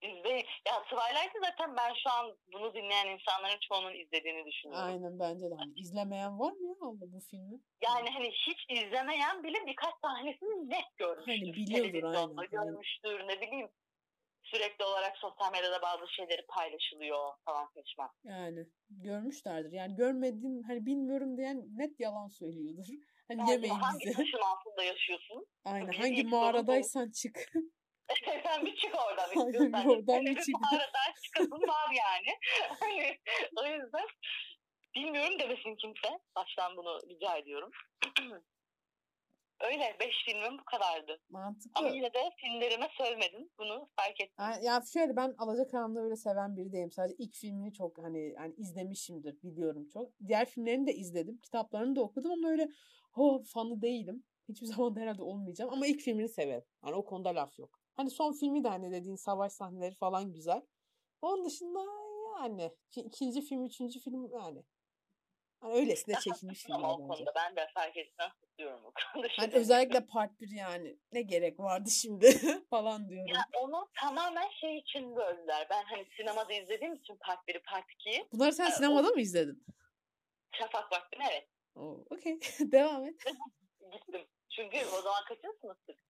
İzleyin. Ya Twilight'ı zaten ben şu an bunu dinleyen insanların çoğunun izlediğini düşünüyorum. Aynen bence de. Hani izlemeyen var mı ya Allah bu filmi? Yani hani hiç izlemeyen bile birkaç sahnesini net görmüştür. Hani biliyordur, aynen. Görmüştür ne bileyim. Sürekli olarak sosyal medyada bazı şeyleri paylaşılıyor falan seçmem. Yani görmüşlerdir. Yani görmedim hani bilmiyorum diyen net yalan söylüyordur. Hani Yani yemeyin hangi bizi. taşın altında yaşıyorsun? Aynen. bir Hangi mağaradaysan çık. [laughs] [laughs] Sen bir çık oradan istiyorsan. oradan bir [laughs] çık. Mağaradan çıkasın var yani. [laughs] Hani o yüzden bilmiyorum demesin kimse. Baştan bunu rica ediyorum. [clears throat] Öyle. Beş filmim bu kadardı. Ama Mantıklı. yine de filmlerime sövmedin. Bunu fark ettim. Yani, ya şöyle ben Alacakaranlığı öyle seven biri değilim. Sadece ilk filmini çok hani yani izlemişimdir biliyorum çok. Diğer filmlerini de izledim. Kitaplarını da okudum ama öyle oh fanı değilim. Hiçbir zaman da herhalde olmayacağım ama ilk filmini severim. Yani o konuda laf yok. Hani son filmi de hani dediğin savaş sahneleri falan güzel. Onun dışında yani iki- ikinci film, üçüncü film yani. Hani öylesine çekilmiş filmler bence. ben de fark etmem tutuyorum o konuda. Hani özellikle part 1 yani ne gerek vardı şimdi [laughs] falan diyorum. Ya onu tamamen şey için böldüler. Ben hani sinemada izlediğim için part 1'i part 2'yi Bunları sen e, sinemada mı izledin? şafak vaktini evet Oo, okey. [laughs] Devam et. gittim. Çünkü o zaman kaçıncı sınıftık?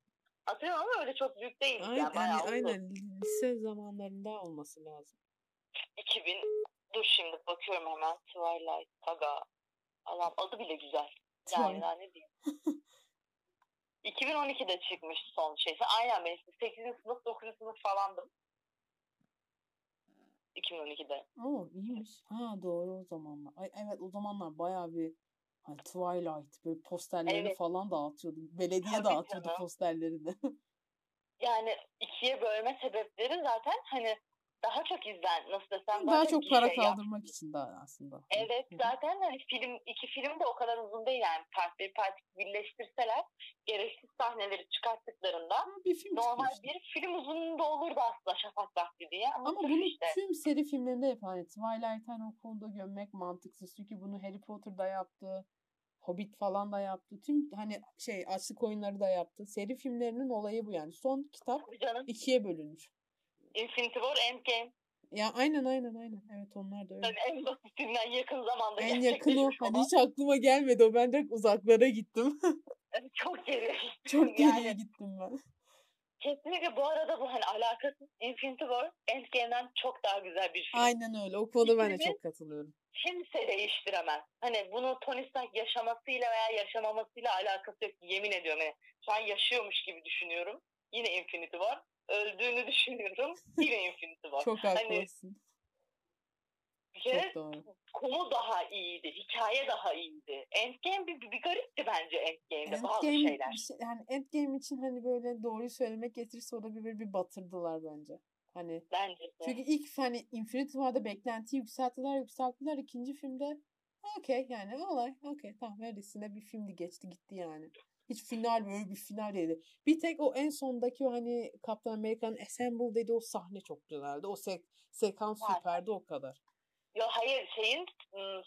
Hatırlıyorum ama öyle çok büyük değil. Aynen, Yani bayağı aynen lise zamanlarında olması lazım. 2000 dur şimdi bakıyorum hemen Twilight Saga. Allah'ım adı bile güzel. Yani daha ne diyeyim. [laughs] 2012'de çıkmış son şeysi. Aynen ben işte 8. sınıf 9. sınıf falandım. 2012'de. Oo iyiymiş. Ha doğru o zamanlar. Ay, evet o zamanlar bayağı bir hani Twilight böyle posterlerini Evet. falan dağıtıyordu. Belediye Tabii dağıtıyordu canım. posterlerini. [laughs] Yani ikiye bölme sebepleri zaten hani daha çok izlen nasıl desem daha, daha, çok para şey kaldırmak için daha aslında. Evet zaten hani film iki film de o kadar uzun değil yani part bir part birleştirseler gereksiz sahneleri çıkarttıklarında bir film normal işte. bir film uzunluğunda olurdu aslında Şafak Vakti diye ama, Ama bunu işte tüm seri filmlerinde yapan hani Twilight hani o konuda gömmek mantıksız. Çünkü bunu Harry Potter'da yaptı. Hobbit falan da yaptı. Tüm hani şey açlık oyunları da yaptı. Seri filmlerinin olayı bu yani. Son kitap ikiye bölünür. Infinity War Endgame Ya aynen aynen aynen. Evet onlar da öyle. tabii en basitinden yakın zamanda En yakın o. Hani hiç aklıma gelmedi o. Ben direkt uzaklara gittim. [laughs] Çok geri. Çok geriye Yani gittim ben. Kesinlikle bu arada bu hani alakasız Infinity War Endgame'den çok daha güzel bir film. Aynen öyle. O konuda ben de çok katılıyorum. kimse değiştiremez. Hani bunu Tony Stark yaşamasıyla veya yaşamamasıyla alakası yok. Yemin ediyorum. Yani şu an yaşıyormuş gibi düşünüyorum. Yine Infinity War. Öldüğünü [laughs] düşünüyorum. Yine Infinity War. Çok Hani haklısın. bir doğru. konu daha iyiydi. Hikaye daha iyiydi. Endgame bir, bir, garipti bence Endgame'de bazı Endgame, şeyler. bir şey, yani Endgame için hani böyle doğruyu söylemek getirirse o da bir, bir, batırdılar bence. Hani Bence de. çünkü ilk hani Infinity War'da beklentiyi yükselttiler yükselttiler ikinci filmde okey yani olay okey tamam öylesine bir filmdi geçti gitti yani. Hiç final böyle bir final değildi. Bir tek o en sondaki o hani Kaptan Amerika'nın Assemble dediği o sahne çok güzeldi. O sek sekans süperdi o kadar. Yo hayır şeyin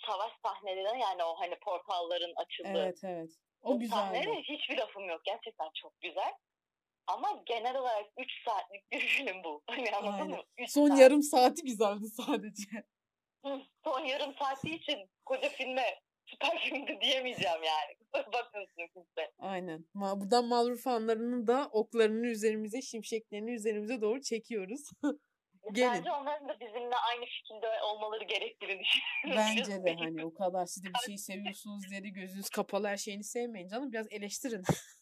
savaş sahneleri yani o hani portalların açıldığı. Evet evet. O, sahnelere hiçbir lafım yok. Gerçekten çok güzel. Ama genel olarak 3 saatlik [laughs] bir film bu. Hani anladın Aynen. mı? Üç Son saat. yarım saati güzeldi sadece. Hı, Son yarım saati için koca filme süper filmdi diyemeyeceğim yani. [laughs] Bakmasın kimse. Aynen. Buradan Malruf fanlarının da oklarını üzerimize, şimşeklerini üzerimize doğru çekiyoruz. [laughs] Gelin. Bence onların da bizimle aynı fikirde olmaları gerektiğini düşünüyorum. Bence de hani o kadar siz de bir şeyi seviyorsunuz diye de gözünüz kapalı her şeyini sevmeyin canım. Biraz eleştirin. [laughs]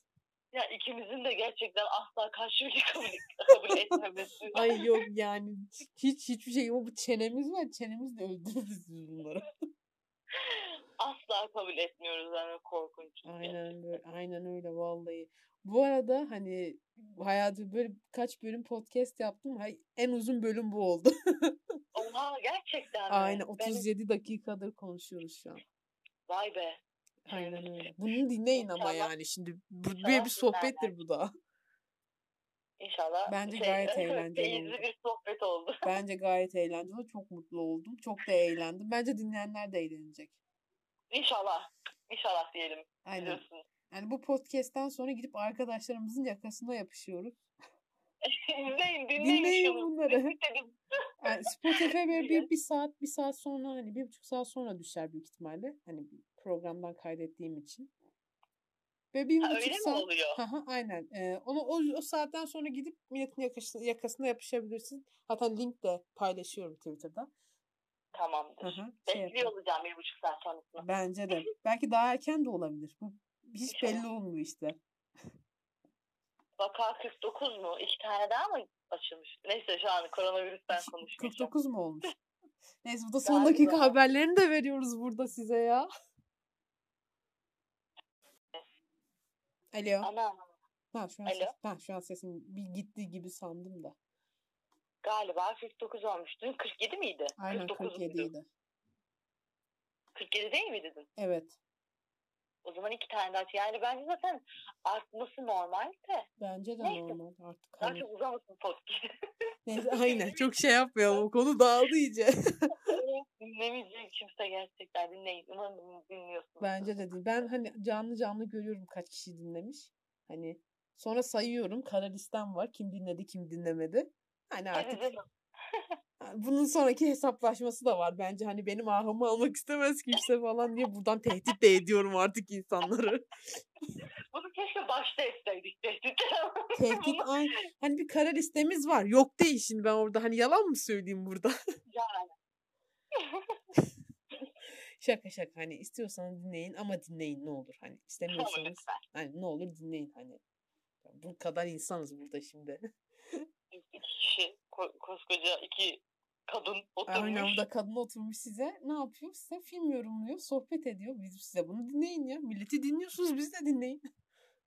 Ya ikimizin de gerçekten asla karşı bir şey kabul, [laughs] kabul etmemesi. Ay yok yani hiç hiçbir şey yok. Bu çenemiz var. Çenemizle öldürürüz biz bunları. [laughs] asla kabul etmiyoruz yani korkunç. Aynen böyle. Aynen öyle vallahi. Bu arada hani hayatı böyle kaç bölüm podcast yaptım. Hay, en uzun bölüm bu oldu. [laughs] Oha gerçekten mi? Aynen Ben- 37 dakikadır konuşuyoruz şu an. Vay be. Aynen öyle. Bunu dinleyin ama İnşallah- yani şimdi bu İnşallah bir, sohbettir bu da. İnşallah Bence şey, gayet [laughs] eğlenceli keyifli oldu. bir sohbet oldu. Bence gayet eğlenceli. Çok mutlu oldum. Çok da eğlendim. Bence dinleyenler de eğlenecek. İnşallah. İnşallah diyelim. Aynen. Biliyorsun. Yani bu podcast'ten sonra gidip arkadaşlarımızın yakasına yapışıyoruz. [laughs] dinleyin, dinleyin, Dinleyin bunları. [laughs] Yani Spotify böyle bir, bir saat bir saat sonra hani bir buçuk saat sonra düşer büyük ihtimalle. Hani programdan kaydettiğim için. Ve bir Ha, buçuk öyle mi saat oluyor? Aha, aynen. Ee, onu o, o saatten sonra gidip milletin yakasına, yakasına yapışabilirsin. Hatta link de paylaşıyorum Twitter'da. Tamamdır. Aha, şey Bekliyor olacağım bir buçuk saat sonrasında. Bence de. [laughs] Belki daha erken de olabilir. Bu hiç belli olmuyor işte. Vaka 49 mu? İki tane daha mı açılmış? Neyse şu an koronavirüsten konuşmayacağım. 49 mu olmuş? [laughs] Neyse bu da son Galiba. dakika haberlerini de veriyoruz burada size ya. Alo. Ana Ha şu an, Alo. ses, ha, şu an sesim bir gitti gibi sandım da. Galiba 49 olmuş. Dün 47 miydi? Aynen 49 47 muydu? idi. 47 değil mi dedin? Evet. O zaman iki tane daha. Yani bence zaten artması normal de. Bence de Neyse. normal artık. Daha Hani. çok uzamasın podcast. [laughs] Neyse aynen çok şey yapmayalım. O konu dağıldı iyice. [laughs] Dinlemeyecek kimse gerçekten dinleyin. Umarım dinliyorsunuz. Bence de değil. Ben hani canlı canlı görüyorum kaç kişi dinlemiş. Hani sonra sayıyorum. Kara listem var. Kim dinledi kim dinlemedi. Hani artık [laughs] bunun sonraki hesaplaşması da var. Bence hani benim ahımı almak istemez kimse falan diye buradan tehdit de ediyorum artık insanları. [laughs] Bunu keşke başta etseydik tehdit. [laughs] tehdit ay hani bir kara listemiz var. Yok değil şimdi ben orada hani yalan mı söyleyeyim burada? yani. şaka şaka hani istiyorsanız dinleyin ama dinleyin ne olur. Hani istemiyorsanız hani ne olur dinleyin hani. Bu kadar insanız burada şimdi. Ko- koskoca iki kadın oturmuş. Aynen burada kadın oturmuş size ne yapıyor? Size film yorumluyor, sohbet ediyor. Biz size bunu dinleyin ya. Milleti dinliyorsunuz biz de dinleyin.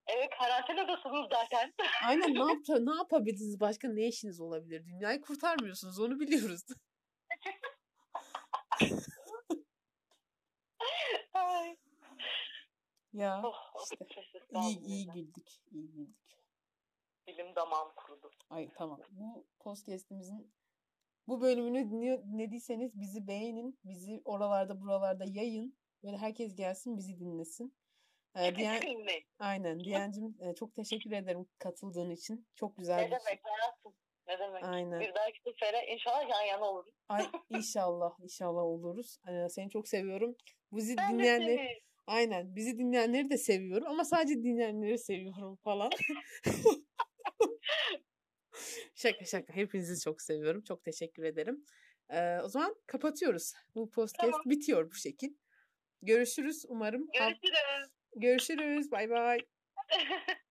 Evet karantinadasınız zaten. [laughs] Aynen ne, yap ne yapabilirsiniz? Başka ne işiniz olabilir? Dünyayı kurtarmıyorsunuz onu biliyoruz. [laughs] ya oh, işte iyi, iyi güldük. iyi güldük. Dilim damağım kurudu. Ay tamam. Bu podcast'imizin bu bölümünü dinlediyseniz bizi beğenin. Bizi oralarda buralarda yayın. Böyle herkes gelsin bizi dinlesin. Ee, Diyen, aynen. Diyancım e, çok teşekkür ederim katıldığın için. Çok güzel ne bir demek hayatım. Ne demek. Aynen. Bir dahaki sefere inşallah yan yana oluruz. Ay [laughs] inşallah inşallah oluruz. Ee, seni çok seviyorum. Bizi ben dinleyenler Aynen. Bizi dinleyenleri de seviyorum ama sadece dinleyenleri seviyorum falan. [laughs] [laughs] şaka şaka. Hepinizi çok seviyorum. Çok teşekkür ederim. Ee, o zaman kapatıyoruz. Bu podcast tamam. bitiyor bu şekil. Görüşürüz umarım. Görüşürüz. Görüşürüz. Bay bay. [laughs]